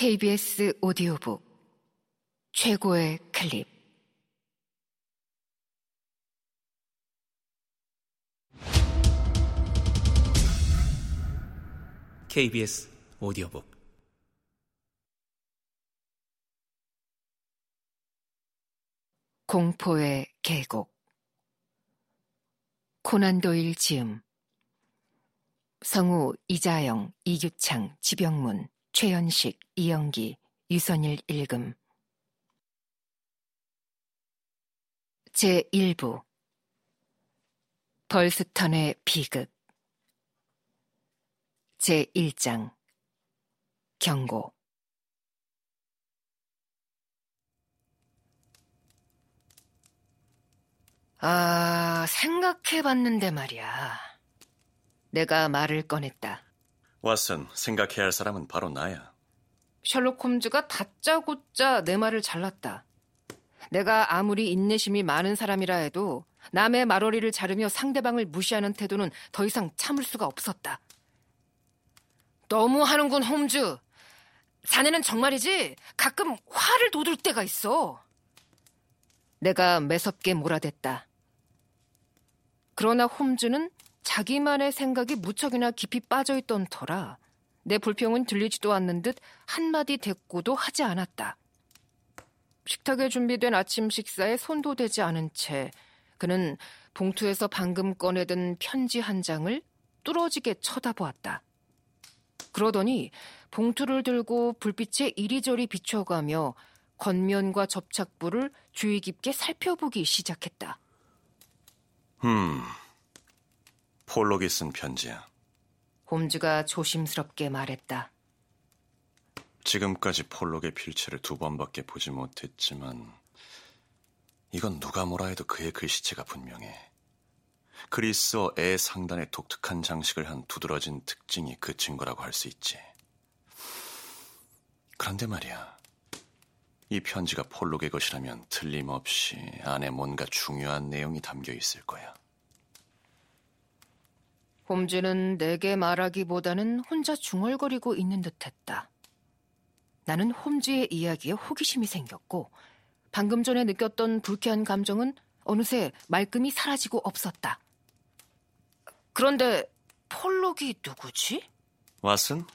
KBS 오디오북 최고의 클립. KBS 오디오북. 공포의 계곡. 코난 도일 지음. 성우 이자영, 이규창, 지병문, 최연식, 이영기, 유선일 일금 제1부. 벌스턴의 비극. 제1장. 경고. 아, 생각해봤는데 말이야. 내가 말을 꺼냈다. 왓슨, 생각해야 할 사람은 바로 나야. 셜록 홈즈가 다짜고짜 내 말을 잘랐다. 내가 아무리 인내심이 많은 사람이라 해도 남의 말어리를 자르며 상대방을 무시하는 태도는 더 이상 참을 수가 없었다. 너무 하는군, 홈즈. 자네는 정말이지 가끔 화를 돋을 때가 있어. 내가 매섭게 몰아댔다. 그러나 홈즈는 자기만의 생각이 무척이나 깊이 빠져있던 터라 내 불평은 들리지도 않는 듯 한마디 대꾸도 하지 않았다. 식탁에 준비된 아침 식사에 손도 대지 않은 채 그는 봉투에서 방금 꺼내든 편지 한 장을 뚫어지게 쳐다보았다. 그러더니 봉투를 들고 불빛에 이리저리 비춰가며 겉면과 접착부를 주의 깊게 살펴보기 시작했다. 음, 폴록이 쓴 편지야. 홈즈가 조심스럽게 말했다. 지금까지 폴록의 필체를 두 번밖에 보지 못했지만 이건 누가 뭐라 해도 그의 글씨체가 분명해. 그리스어 애 상단에 독특한 장식을 한 두드러진 특징이 그 증거라고 할 수 있지. 그런데 말이야. 이 편지가 폴록의 것이라면 틀림없이 안에 뭔가 중요한 내용이 담겨 있을 거야. 홈즈는 내게 말하기보다는 혼자 중얼거리고 있는 듯했다. 나는 홈즈의 이야기에 호기심이 생겼고 방금 전에 느꼈던 불쾌한 감정은 어느새 말끔히 사라지고 없었다. 그런데 폴록이 누구지? 왓슨?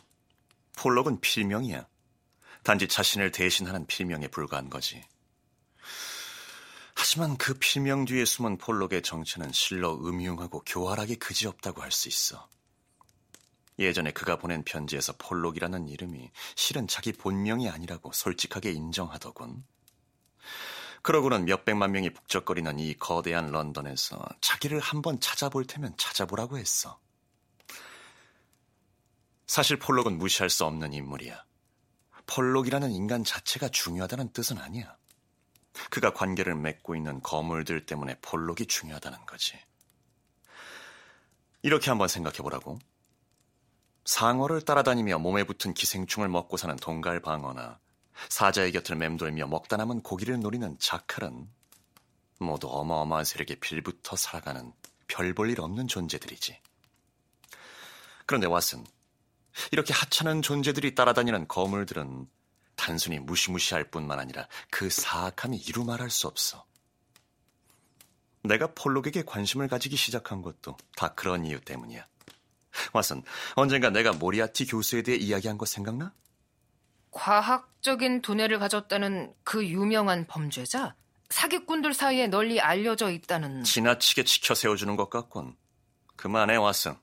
폴록은 필명이야. 단지 자신을 대신하는 필명에 불과한 거지. 하지만 그 필명 뒤에 숨은 폴록의 정체는 실로 음흉하고 교활하게 그지없다고 할 수 있어. 예전에 그가 보낸 편지에서 폴록이라는 이름이 실은 자기 본명이 아니라고 솔직하게 인정하더군. 그러고는 몇백만 명이 북적거리는 이 거대한 런던에서 자기를 한번 찾아볼 테면 찾아보라고 했어. 사실 폴록은 무시할 수 없는 인물이야. 폴록이라는 인간 자체가 중요하다는 뜻은 아니야. 그가 관계를 맺고 있는 거물들 때문에 폴록이 중요하다는 거지. 이렇게 한번 생각해 보라고. 상어를 따라다니며 몸에 붙은 기생충을 먹고 사는 동갈방어나 사자의 곁을 맴돌며 먹다 남은 고기를 노리는 자칼은 모두 어마어마한 세력에 빌붙어 살아가는 별 볼 일 없는 존재들이지. 그런데 왓슨, 이렇게 하찮은 존재들이 따라다니는 거물들은 단순히 무시무시할 뿐만 아니라 그 사악함이 이루 말할 수 없어. 내가 폴록에게 관심을 가지기 시작한 것도 다 그런 이유 때문이야. 왓슨, 언젠가 내가 모리아티 교수에 대해 이야기한 거 생각나? 과학적인 두뇌를 가졌다는 그 유명한 범죄자? 사기꾼들 사이에 널리 알려져 있다는... 지나치게 지켜 세워주는 것 같군. 그만해, 왓슨.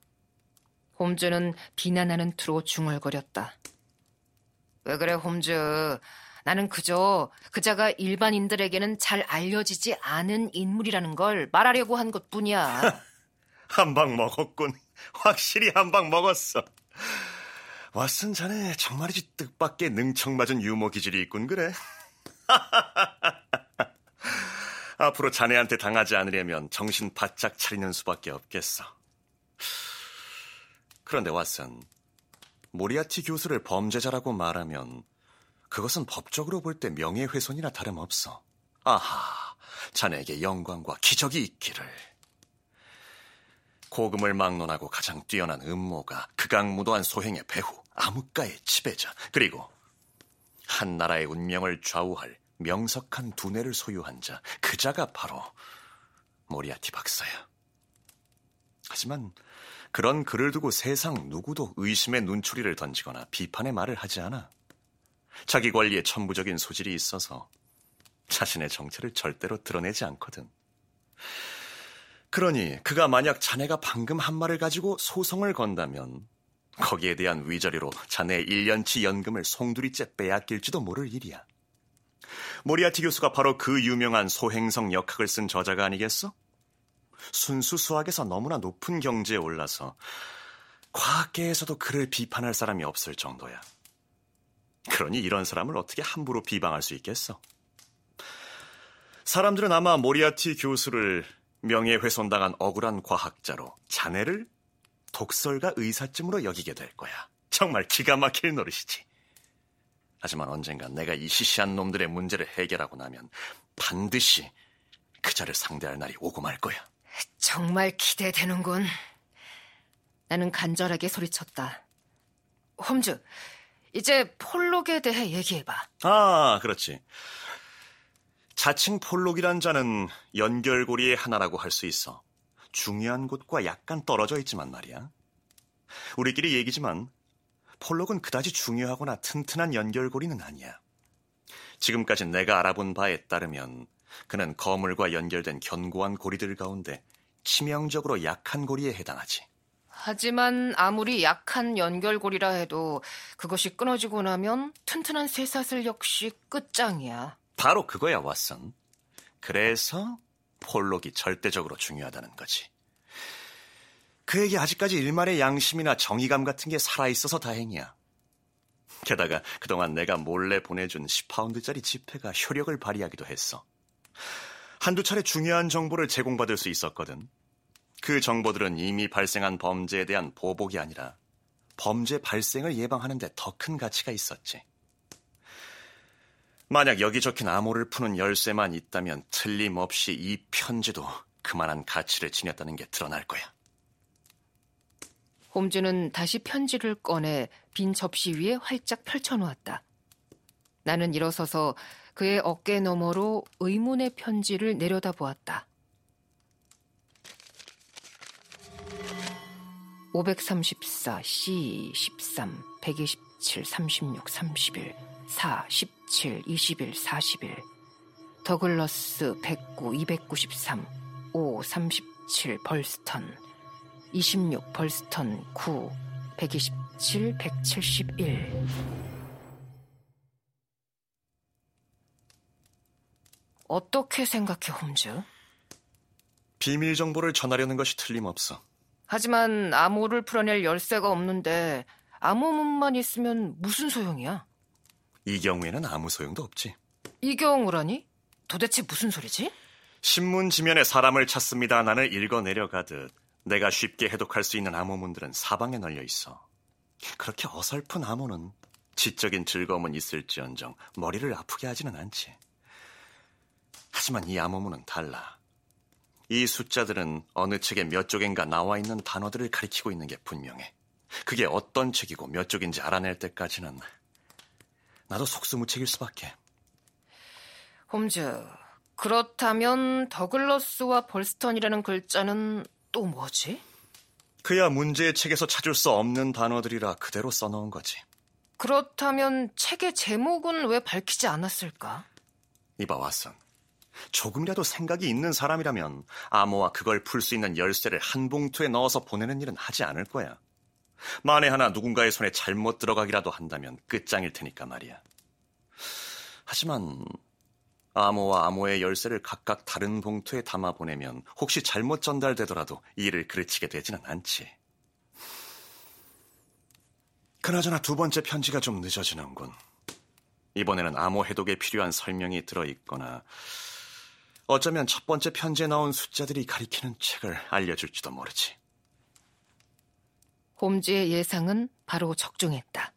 홈즈는 비난하는 투로 중얼거렸다. 왜 그래, 홈즈. 나는 그저 그자가 일반인들에게는 잘 알려지지 않은 인물이라는 걸 말하려고 한 것 뿐이야. 한 방 먹었군. 확실히 한 방 먹었어. 왓슨 자네 정말이지 뜻밖의 능청맞은 유머 기질이 있군 그래. 앞으로 자네한테 당하지 않으려면 정신 바짝 차리는 수밖에 없겠어. 그런데 왓슨, 모리아티 교수를 범죄자라고 말하면 그것은 법적으로 볼 때 명예훼손이나 다름없어. 아하, 자네에게 영광과 기적이 있기를. 고금을 막론하고 가장 뛰어난 음모가 극악무도한 소행의 배후, 암흑가의 지배자, 그리고 한 나라의 운명을 좌우할 명석한 두뇌를 소유한 자, 그 자가 바로 모리아티 박사야. 하지만 그런 글을 두고 세상 누구도 의심의 눈초리를 던지거나 비판의 말을 하지 않아. 자기 관리에 천부적인 소질이 있어서 자신의 정체를 절대로 드러내지 않거든. 그러니 그가 만약 자네가 방금 한 말을 가지고 소송을 건다면 거기에 대한 위자료로 자네의 1년치 연금을 송두리째 빼앗길지도 모를 일이야. 모리아티 교수가 바로 그 유명한 소행성 역학을 쓴 저자가 아니겠어? 순수 수학에서 너무나 높은 경지에 올라서 과학계에서도 그를 비판할 사람이 없을 정도야. 그러니 이런 사람을 어떻게 함부로 비방할 수 있겠어? 사람들은 아마 모리아티 교수를 명예훼손당한 억울한 과학자로 자네를 독설가 의사쯤으로 여기게 될 거야. 정말 기가 막힐 노릇이지. 하지만 언젠가 내가 이 시시한 놈들의 문제를 해결하고 나면 반드시 그자를 상대할 날이 오고 말 거야. 정말 기대되는군. 나는 간절하게 소리쳤다. 홈즈, 이제 폴록에 대해 얘기해봐. 아, 그렇지. 자칭 폴록이란 자는 연결고리의 하나라고 할 수 있어. 중요한 곳과 약간 떨어져 있지만 말이야. 우리끼리 얘기지만 폴록은 그다지 중요하거나 튼튼한 연결고리는 아니야. 지금까지 내가 알아본 바에 따르면 그는 거물과 연결된 견고한 고리들 가운데 치명적으로 약한 고리에 해당하지. 하지만 아무리 약한 연결고리라 해도 그것이 끊어지고 나면 튼튼한 쇠사슬 역시 끝장이야. 바로 그거야, 왓슨. 그래서 폴록이 절대적으로 중요하다는 거지. 그에게 아직까지 일말의 양심이나 정의감 같은 게 살아있어서 다행이야. 게다가 그동안 내가 몰래 보내준 10파운드짜리 지폐가 효력을 발휘하기도 했어. 한두 차례 중요한 정보를 제공받을 수 있었거든. 그 정보들은 이미 발생한 범죄에 대한 보복이 아니라 범죄 발생을 예방하는데 더 큰 가치가 있었지. 만약 여기 적힌 암호를 푸는 열쇠만 있다면 틀림없이 이 편지도 그만한 가치를 지녔다는 게 드러날 거야. 홈즈는 다시 편지를 꺼내 빈 접시 위에 활짝 펼쳐놓았다. 나는 일어서서 그의 어깨 너머로 의문의 편지를 내려다보았다. 534, C, 13, 127, 36, 31, 4, 17, 21, 41, 더글러스 109, 293, 5, 37, 벌스턴, 26, 벌스턴 9, 127, 171. 어떻게 생각해, 홈즈? 비밀 정보를 전하려는 것이 틀림없어. 하지만 암호를 풀어낼 열쇠가 없는데 암호문만 있으면 무슨 소용이야? 이 경우에는 아무 소용도 없지. 이 경우라니? 도대체 무슨 소리지? 신문 지면에 사람을 찾습니다. 난을 읽어 내려가듯 내가 쉽게 해독할 수 있는 암호문들은 사방에 널려 있어. 그렇게 어설픈 암호는 지적인 즐거움은 있을지언정 머리를 아프게 하지는 않지. 하지만 이 암호문은 달라. 이 숫자들은 어느 책에 몇 쪽인가 나와 있는 단어들을 가리키고 있는 게 분명해. 그게 어떤 책이고 몇 쪽인지 알아낼 때까지는 나도 속수무책일 수밖에. 홈즈, 그렇다면 더글러스와 벌스턴이라는 글자는 또 뭐지? 그야 문제의 책에서 찾을 수 없는 단어들이라 그대로 써놓은 거지. 그렇다면 책의 제목은 왜 밝히지 않았을까? 이봐 왓슨. 조금이라도 생각이 있는 사람이라면 암호와 그걸 풀 수 있는 열쇠를 한 봉투에 넣어서 보내는 일은 하지 않을 거야. 만에 하나 누군가의 손에 잘못 들어가기라도 한다면 끝장일 테니까 말이야. 하지만 암호와 암호의 열쇠를 각각 다른 봉투에 담아 보내면 혹시 잘못 전달되더라도 일을 그르치게 되지는 않지. 그나저나 두 번째 편지가 좀 늦어지는군. 이번에는 암호 해독에 필요한 설명이 들어있거나 어쩌면 첫 번째 편지에 나온 숫자들이 가리키는 책을 알려줄지도 모르지. 홈즈의 예상은 바로 적중했다.